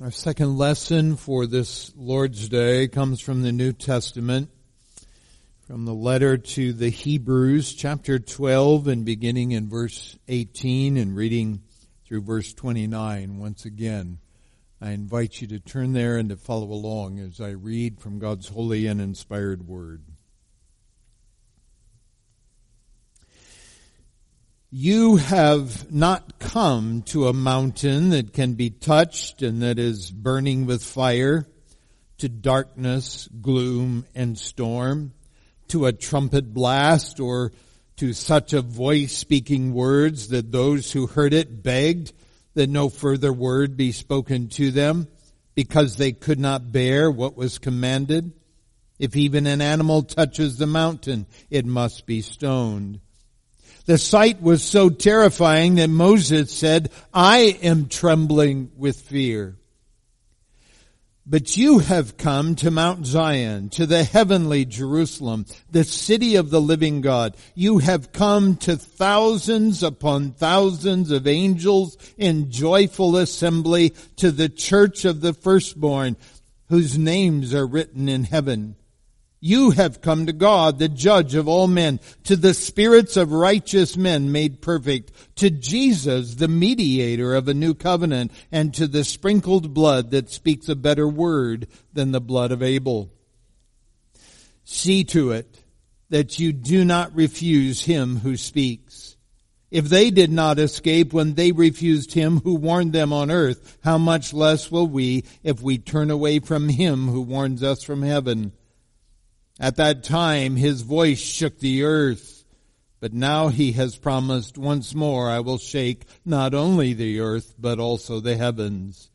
Our second lesson for this Lord's Day comes from the New Testament, from the letter to the Hebrews, chapter 12, and beginning in verse 18 and reading through verse 29 once again. I invite you to turn there and to follow along as I read from God's holy and inspired word. You have not come to a mountain that can be touched and that is burning with fire, to darkness, gloom, and storm, to a trumpet blast, or to such a voice speaking words that those who heard it begged that no further word be spoken to them, because they could not bear what was commanded. If even an animal touches the mountain, it must be stoned. The sight was so terrifying that Moses said, I am trembling with fear. But you have come to Mount Zion, to the heavenly Jerusalem, the city of the living God. You have come to thousands upon thousands of angels in joyful assembly to the church of the firstborn, whose names are written in heaven. You have come to God, the judge of all men, to the spirits of righteous men made perfect, to Jesus, the mediator of a new covenant, and to the sprinkled blood that speaks a better word than the blood of Abel. See to it that you do not refuse him who speaks. If they did not escape when they refused him who warned them on earth, how much less will we if we turn away from him who warns us from heaven? At that time his voice shook the earth, but now he has promised once more I will shake not only the earth, but also the heavens.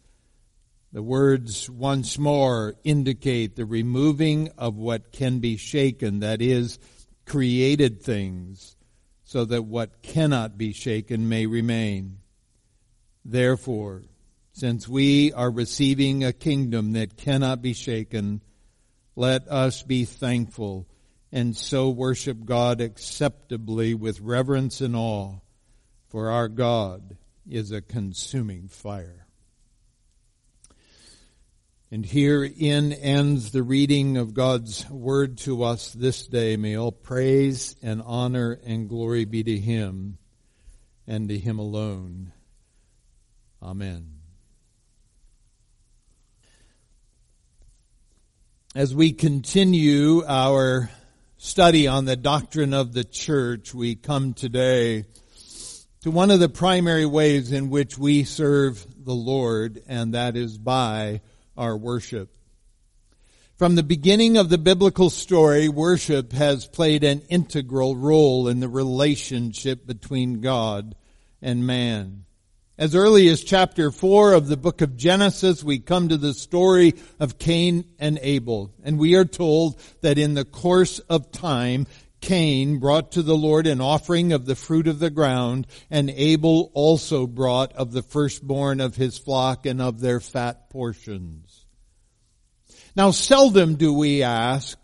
The words once more indicate the removing of what can be shaken, that is, created things, so that what cannot be shaken may remain. Therefore, since we are receiving a kingdom that cannot be shaken, let us be thankful and so worship God acceptably with reverence and awe, for our God is a consuming fire. And herein ends the reading of God's word to us this day. May all praise and honor and glory be to Him and to Him alone. Amen. As we continue our study on the doctrine of the church, we come today to one of the primary ways in which we serve the Lord, and that is by our worship. From the beginning of the biblical story, worship has played an integral role in the relationship between God and man. As early as chapter 4 of the book of Genesis, we come to the story of Cain and Abel. And we are told that in the course of time, Cain brought to the Lord an offering of the fruit of the ground, and Abel also brought of the firstborn of his flock and of their fat portions. Now seldom do we ask,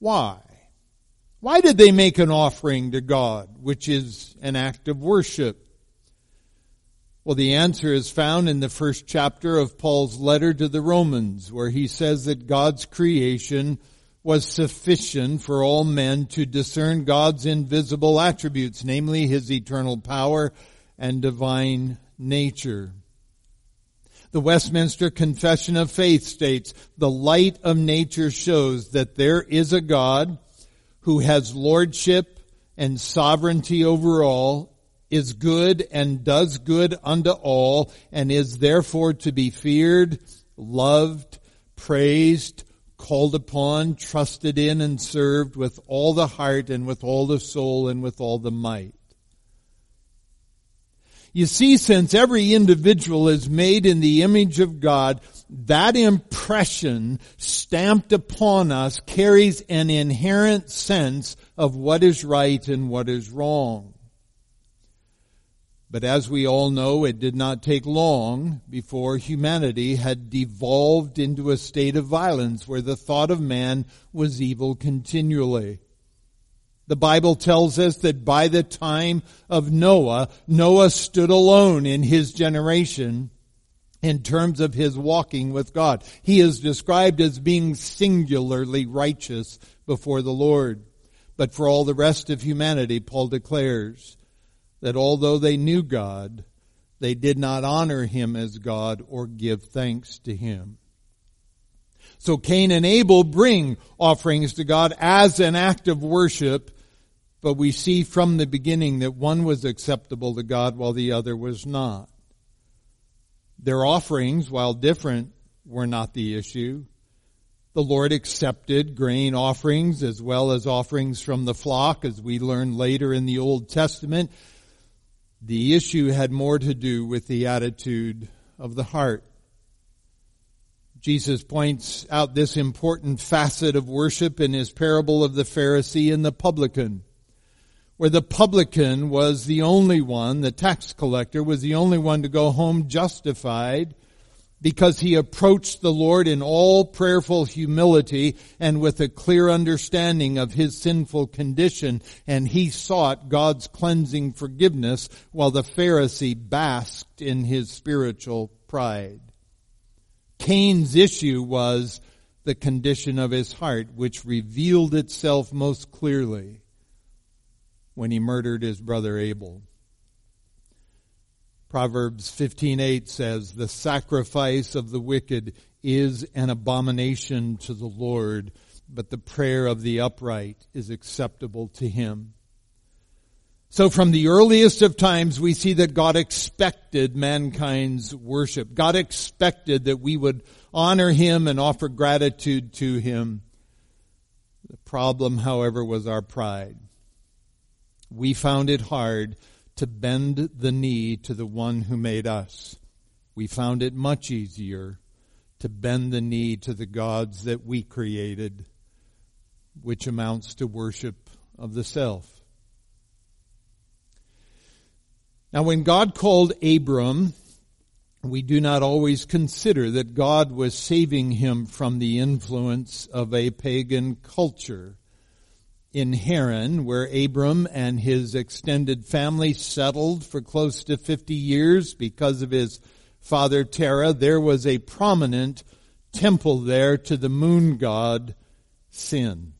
why? Why did they make an offering to God, which is an act of worship? Well, the answer is found in the first chapter of Paul's letter to the Romans, where he says that God's creation was sufficient for all men to discern God's invisible attributes, namely his eternal power and divine nature. The Westminster Confession of Faith states, the light of nature shows that there is a God who has lordship and sovereignty over all is good and does good unto all and is therefore to be feared, loved, praised, called upon, trusted in, and served with all the heart and with all the soul and with all the might. You see, since every individual is made in the image of God, that impression stamped upon us carries an inherent sense of what is right and what is wrong. But as we all know, it did not take long before humanity had devolved into a state of violence where the thought of man was evil continually. The Bible tells us that by the time of Noah, Noah stood alone in his generation in terms of his walking with God. He is described as being singularly righteous before the Lord. But for all the rest of humanity, Paul declares that although they knew God, they did not honor him as God or give thanks to him. So Cain and Abel bring offerings to God as an act of worship, but we see from the beginning that one was acceptable to God while the other was not. Their offerings, while different, were not the issue. The Lord accepted grain offerings as well as offerings from the flock, as we learn later in the Old Testament. The issue had more to do with the attitude of the heart. Jesus points out this important facet of worship in his parable of the Pharisee and the publican where the publican was the only one, the tax collector was the only one to go home justified because he approached the Lord in all prayerful humility and with a clear understanding of his sinful condition and he sought God's cleansing forgiveness while the Pharisee basked in his spiritual pride. Cain's issue was the condition of his heart which revealed itself most clearly when he murdered his brother Abel. Proverbs 15:8 says, "The sacrifice of the wicked is an abomination to the Lord, but the prayer of the upright is acceptable to him." So from the earliest of times, we see that God expected mankind's worship. God expected that we would honor Him and offer gratitude to Him. The problem, however, was our pride we found it hard to bend the knee to the one who made us. We found it much easier to bend the knee to the gods that we created, which amounts to worship of the self. Now, when God called Abram, we do not always consider that God was saving him from the influence of a pagan culture in Haran, where Abram and his extended family settled for close to 50 years because of his father Terah, there was a prominent temple there to the moon god Sin.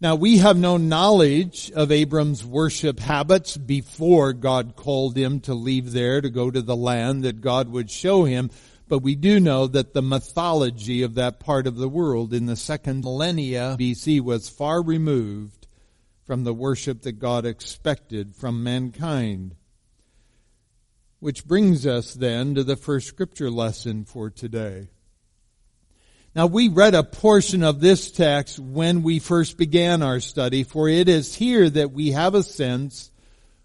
Now we have no knowledge of Abram's worship habits before God called him to leave there to go to the land that God would show him. But we do know that the mythology of that part of the world in the second millennia BC was far removed from the worship that God expected from mankind. Which brings us then to the first scripture lesson for today. Now we read a portion of this text when we first began our study, for it is here that we have a sense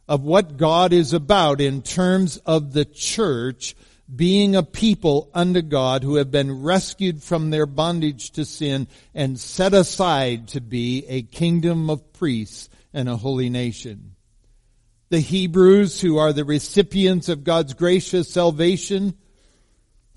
of what God is about in terms of the church being a people unto God who have been rescued from their bondage to sin and set aside to be a kingdom of priests and a holy nation. The Hebrews who are the recipients of God's gracious salvation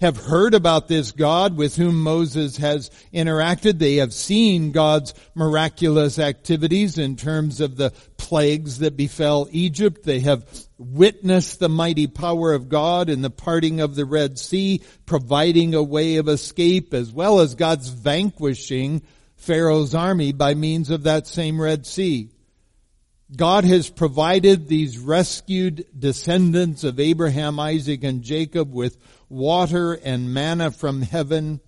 have heard about this God with whom Moses has interacted. They have seen God's miraculous activities in terms of the plagues that befell Egypt. They have witnessed the mighty power of God in the parting of the Red Sea, providing a way of escape, as well as God's vanquishing Pharaoh's army by means of that same Red Sea. God has provided these rescued descendants of Abraham, Isaac, and Jacob with water and manna from heaven,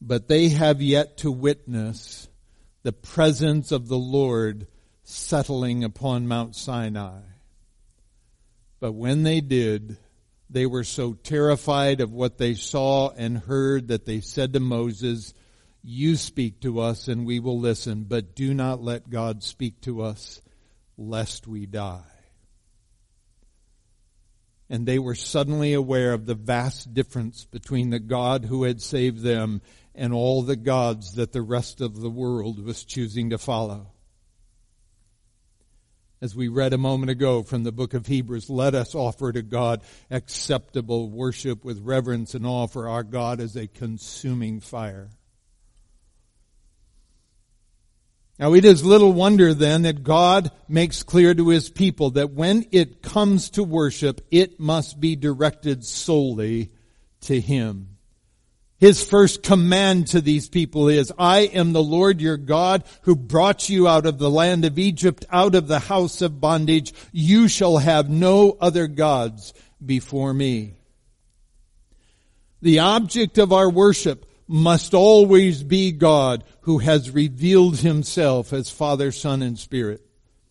but they have yet to witness the presence of the Lord settling upon Mount Sinai. But when they did, they were so terrified of what they saw and heard that they said to Moses, You speak to us and we will listen, but do not let God speak to us lest we die. And they were suddenly aware of the vast difference between the God who had saved them and all the gods that the rest of the world was choosing to follow as we read a moment ago from the book of Hebrews, let us offer to God acceptable worship with reverence and awe, for our God is a consuming fire. Now it is little wonder then that God makes clear to his people that when it comes to worship, it must be directed solely to him. His first command to these people is, I am the Lord your God who brought you out of the land of Egypt, out of the house of bondage. You shall have no other gods before me. The object of our worship must always be God who has revealed himself as Father, Son, and Spirit.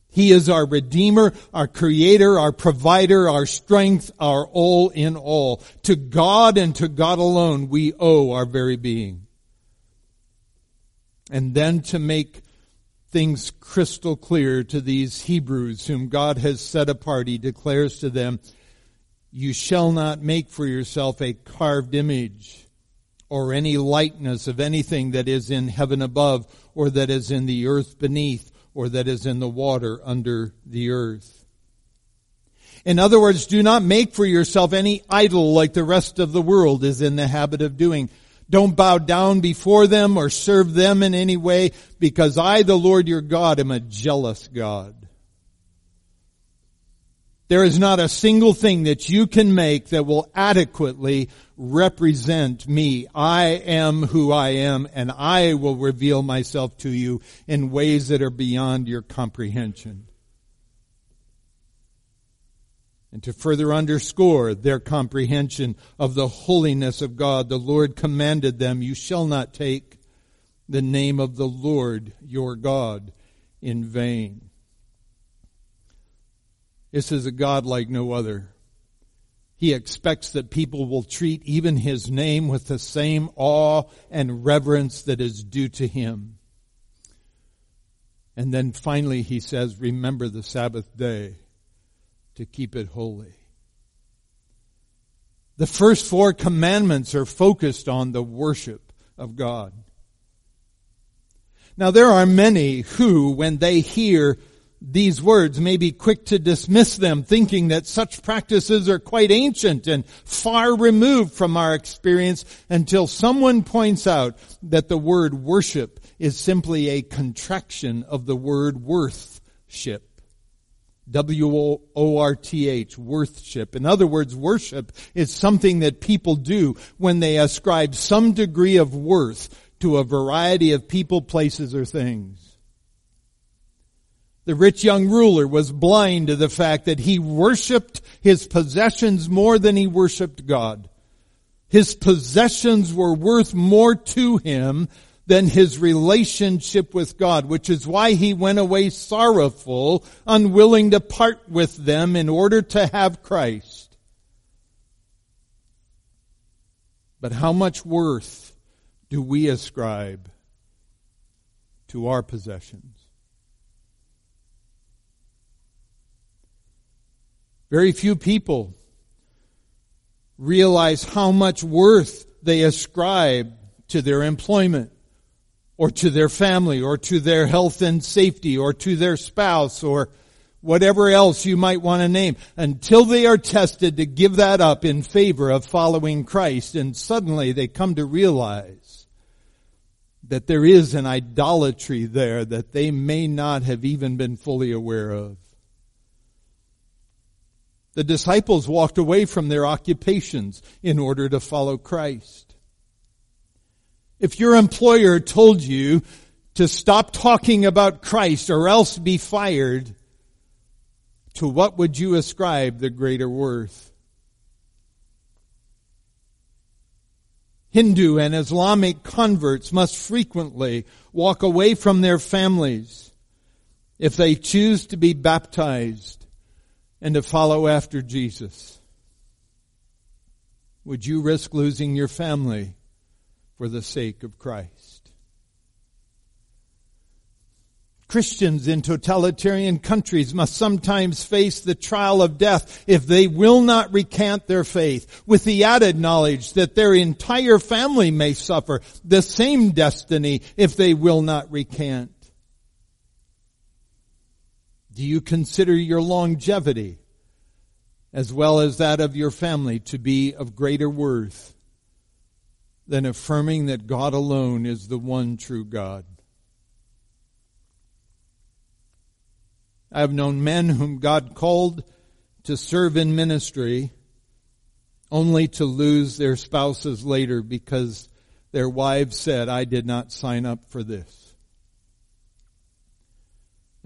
He is our Redeemer, our Creator, our Provider, our strength, our all in all. To God and to God alone we owe our very being. And then to make things crystal clear to these Hebrews whom God has set apart, He declares to them, you shall not make for yourself a carved image or any likeness of anything that is in heaven above or that is in the earth beneath or that is in the water under the earth. In other words, do not make for yourself any idol like the rest of the world is in the habit of doing. Don't bow down before them or serve them in any way because I, the Lord your God, am a jealous God. There is not a single thing that you can make that will adequately represent me. I am who I am and I will reveal myself to you in ways that are beyond your comprehension. And to further underscore their comprehension of the holiness of God, the Lord commanded them, you shall not take the name of the Lord your God in vain. This is a God like no other. He expects that people will treat even his name with the same awe and reverence that is due to him. And then finally he says, remember the Sabbath day to keep it holy. The first four commandments are focused on the worship of God. Now there are many who, when they hear these words may be quick to dismiss them, thinking that such practices are quite ancient and far removed from our experience until someone points out that the word worship is simply a contraction of the word worthship. W-O-R-T-H, worthship. In other words, worship is something that people do when they ascribe some degree of worth to a variety of people, places, or things. The rich young ruler was blind to the fact that he worshiped his possessions more than he worshiped God. His possessions were worth more to him than his relationship with God, which is why he went away sorrowful, unwilling to part with them in order to have Christ. But how much worth do we ascribe to our possessions? Very few people realize how much worth they ascribe to their employment or to their family or to their health and safety or to their spouse or whatever else you might want to name until they are tested to give that up in favor of following Christ and suddenly they come to realize that there is an idolatry there that they may not have even been fully aware of. The disciples walked away from their occupations in order to follow Christ. If your employer told you to stop talking about Christ or else be fired, to what would you ascribe the greater worth? Hindu and Islamic converts must frequently walk away from their families if they choose to be baptized and to follow after Jesus? Would you risk losing your family for the sake of Christ? Christians in totalitarian countries must sometimes face the trial of death if they will not recant their faith, with the added knowledge that their entire family may suffer the same destiny if they will not recant. Do you consider your longevity as well as that of your family to be of greater worth than affirming that God alone is the one true God? I have known men whom God called to serve in ministry only to lose their spouses later because their wives said, I did not sign up for this.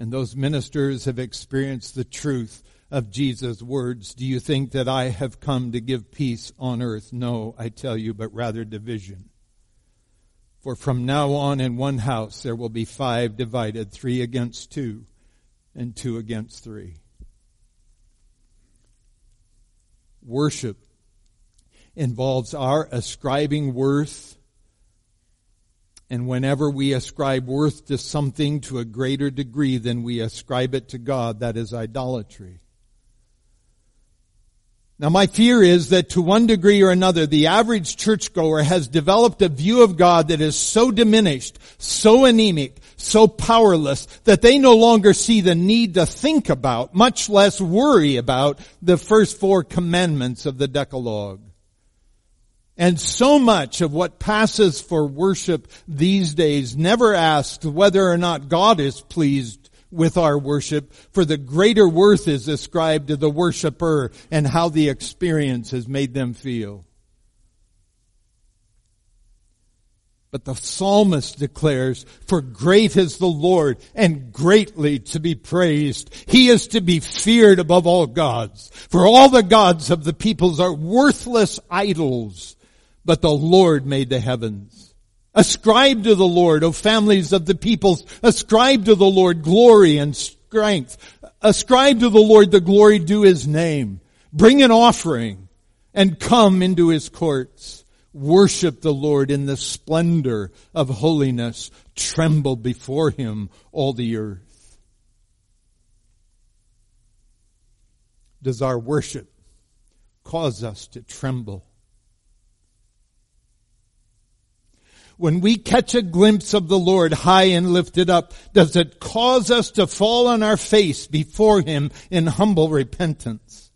And those ministers have experienced the truth of Jesus' words. Do you think that I have come to give peace on earth? No, I tell you, but rather division. For from now on in one house there will be five divided, three against two, and two against three. Worship involves our ascribing worth. And whenever we ascribe worth to something to a greater degree than we ascribe it to God, that is idolatry. Now my fear is that to one degree or another, the average churchgoer has developed a view of God that is so diminished, so anemic, so powerless, that they no longer see the need to think about, much less worry about, the first four commandments of the Decalogue. And so much of what passes for worship these days never asks whether or not God is pleased with our worship, for the greater worth is ascribed to the worshiper and how the experience has made them feel. But the psalmist declares, for great is the Lord and greatly to be praised. He is to be feared above all gods. For all the gods of the peoples are worthless idols, but the Lord made the heavens. Ascribe to the Lord, O families of the peoples, ascribe to the Lord glory and strength. Ascribe to the Lord the glory due his name. Bring an offering and come into his courts. Worship the Lord in the splendor of holiness. Tremble before him, all the earth. Does our worship cause us to tremble? When we catch a glimpse of the Lord high and lifted up, does it cause us to fall on our face before Him in humble repentance?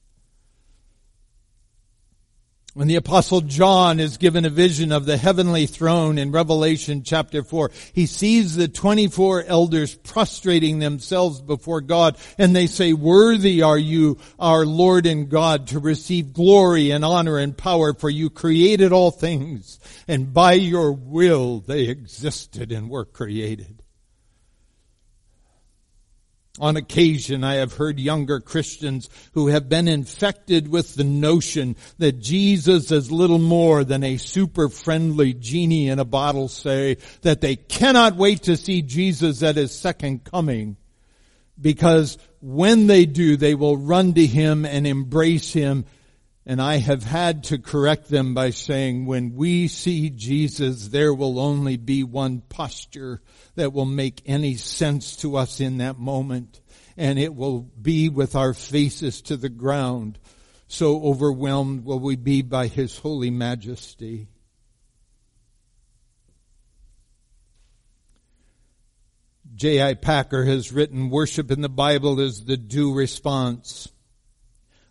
When the apostle John is given a vision of the heavenly throne in Revelation chapter 4, he sees the 24 elders prostrating themselves before God and they say, worthy are you, our Lord and God, to receive glory and honor and power for you created all things and by your will they existed and were created. On occasion, I have heard younger Christians who have been infected with the notion that Jesus is little more than a super friendly genie in a bottle say that they cannot wait to see Jesus at his second coming because when they do, they will run to him and embrace him. And I have had to correct them by saying when we see Jesus, there will only be one posture that will make any sense to us in that moment. And it will be with our faces to the ground. So overwhelmed will we be by His holy majesty. J.I. Packer has written, worship in the Bible is the due response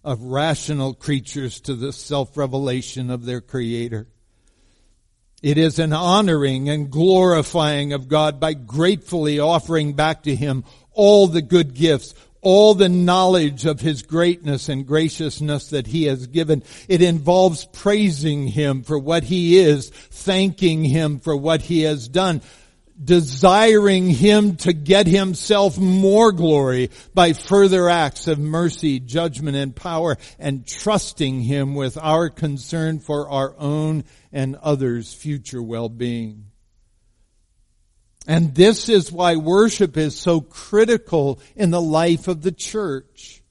of rational creatures to the self-revelation of their creator. It is an honoring and glorifying of God by gratefully offering back to Him all the good gifts, all the knowledge of His greatness and graciousness that He has given. It involves praising Him for what He is, thanking Him for what He has done, desiring Him to get Himself more glory by further acts of mercy, judgment, and power, and trusting Him with our concern for our own and others' future well-being. And this is why worship is so critical in the life of the church.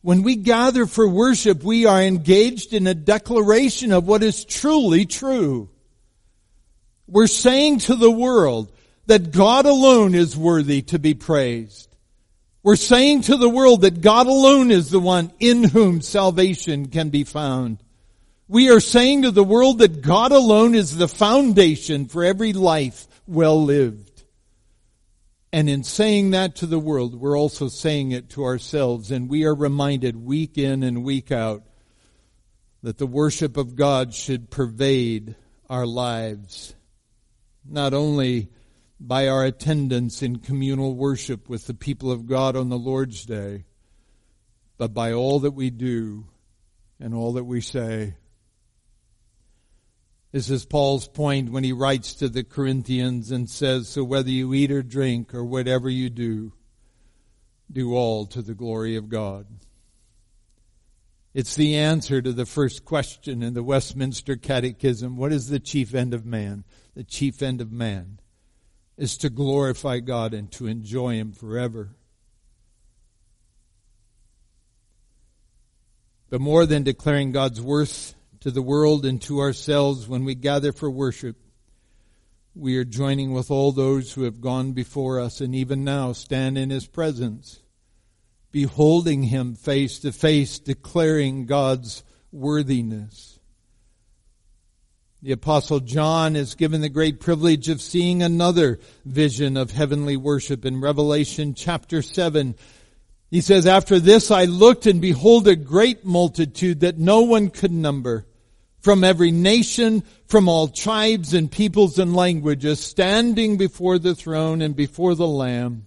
When we gather for worship, we are engaged in a declaration of what is truly true. We're saying to the world that God alone is worthy to be praised. We're saying to the world that God alone is the one in whom salvation can be found. We are saying to the world that God alone is the foundation for every life well lived. And in saying that to the world, we're also saying it to ourselves, and we are reminded week in and week out that the worship of God should pervade our lives not only by our attendance in communal worship with the people of God on the Lord's Day, but by all that we do and all that we say. This is Paul's point when he writes to the Corinthians and says, So whether you eat or drink or whatever you do, do all to the glory of God. It's the answer to the first question in the Westminster Catechism. What is the chief end of man? The chief end of man is to glorify God and to enjoy Him forever. But more than declaring God's worth to the world and to ourselves when we gather for worship, we are joining with all those who have gone before us and even now stand in His presence, beholding Him face to face, declaring God's worthiness. The apostle John is given the great privilege of seeing another vision of heavenly worship in Revelation chapter 7. He says, After this I looked and behold a great multitude that no one could number from every nation, from all tribes and peoples and languages standing before the throne and before the Lamb,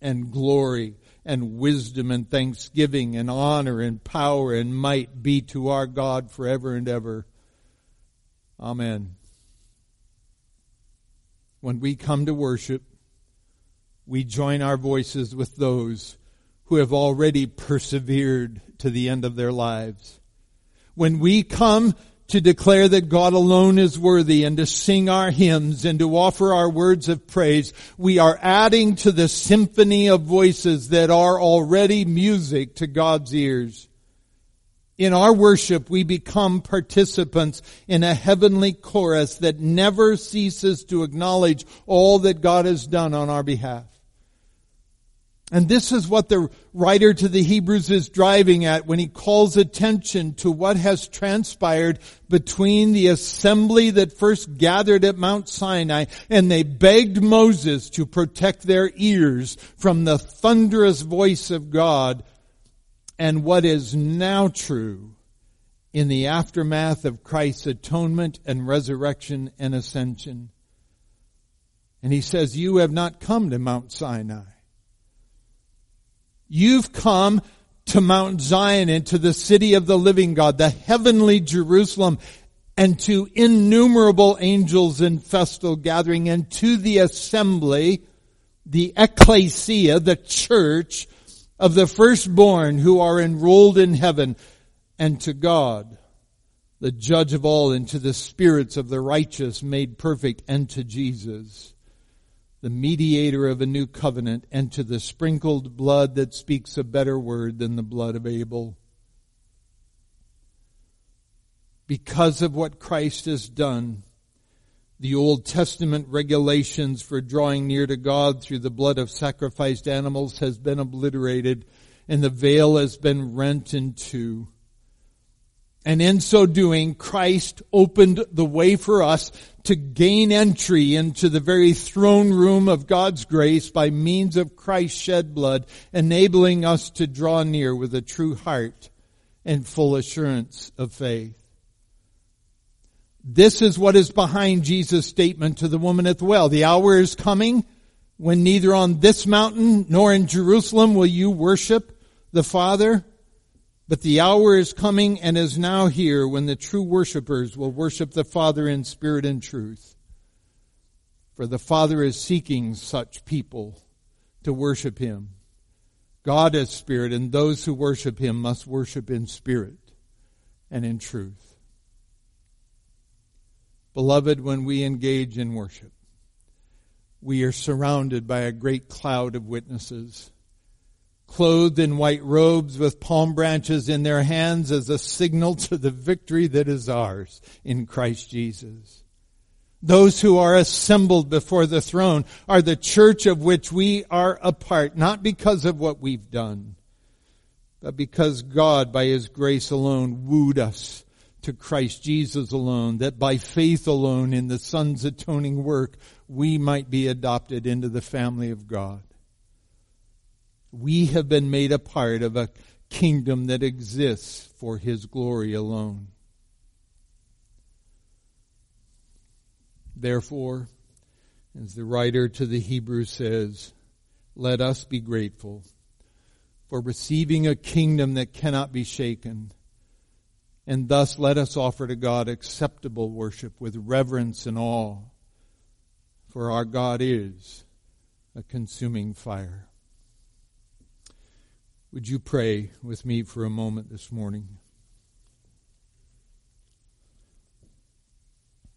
and glory and wisdom and thanksgiving and honor and power and might be to our God forever and ever. Amen. When we come to worship, we join our voices with those who have already persevered to the end of their lives. When we come to declare that God alone is worthy and to sing our hymns and to offer our words of praise, we are adding to the symphony of voices that are already music to God's ears. In our worship, we become participants in a heavenly chorus that never ceases to acknowledge all that God has done on our behalf. And this is what the writer to the Hebrews is driving at when he calls attention to what has transpired between the assembly that first gathered at Mount Sinai and they begged Moses to protect their ears from the thunderous voice of God and what is now true in the aftermath of Christ's atonement and resurrection and ascension. And he says, you have not come to Mount Sinai. You've come to Mount Zion and to the city of the living God, the heavenly Jerusalem, and to innumerable angels in festal gathering, and to the assembly, the ecclesia, the church of the firstborn who are enrolled in heaven, and to God, the judge of all, and to the spirits of the righteous made perfect, and to Jesus the mediator of a new covenant, and to the sprinkled blood that speaks a better word than the blood of Abel. Because of what Christ has done, the Old Testament regulations for drawing near to God through the blood of sacrificed animals has been obliterated and the veil has been rent in two. And in so doing, Christ opened the way for us to gain entry into the very throne room of God's grace by means of Christ's shed blood, enabling us to draw near with a true heart and full assurance of faith. This is what is behind Jesus' statement to the woman at the well. The hour is coming when neither on this mountain nor in Jerusalem will you worship the Father. But the hour is coming and is now here when the true worshippers will worship the Father in spirit and truth. For the Father is seeking such people to worship Him. God is spirit and those who worship Him must worship in spirit and in truth. Beloved, when we engage in worship, we are surrounded by a great cloud of witnesses clothed in white robes with palm branches in their hands as a signal to the victory that is ours in Christ Jesus. Those who are assembled before the throne are the church of which we are a part, not because of what we've done, but because God, by His grace alone, wooed us to Christ Jesus alone, that by faith alone in the Son's atoning work, we might be adopted into the family of God. We have been made a part of a kingdom that exists for His glory alone. Therefore, as the writer to the Hebrews says, let us be grateful for receiving a kingdom that cannot be shaken. And thus let us offer to God acceptable worship with reverence and awe. For our God is a consuming fire. Would you pray with me for a moment this morning?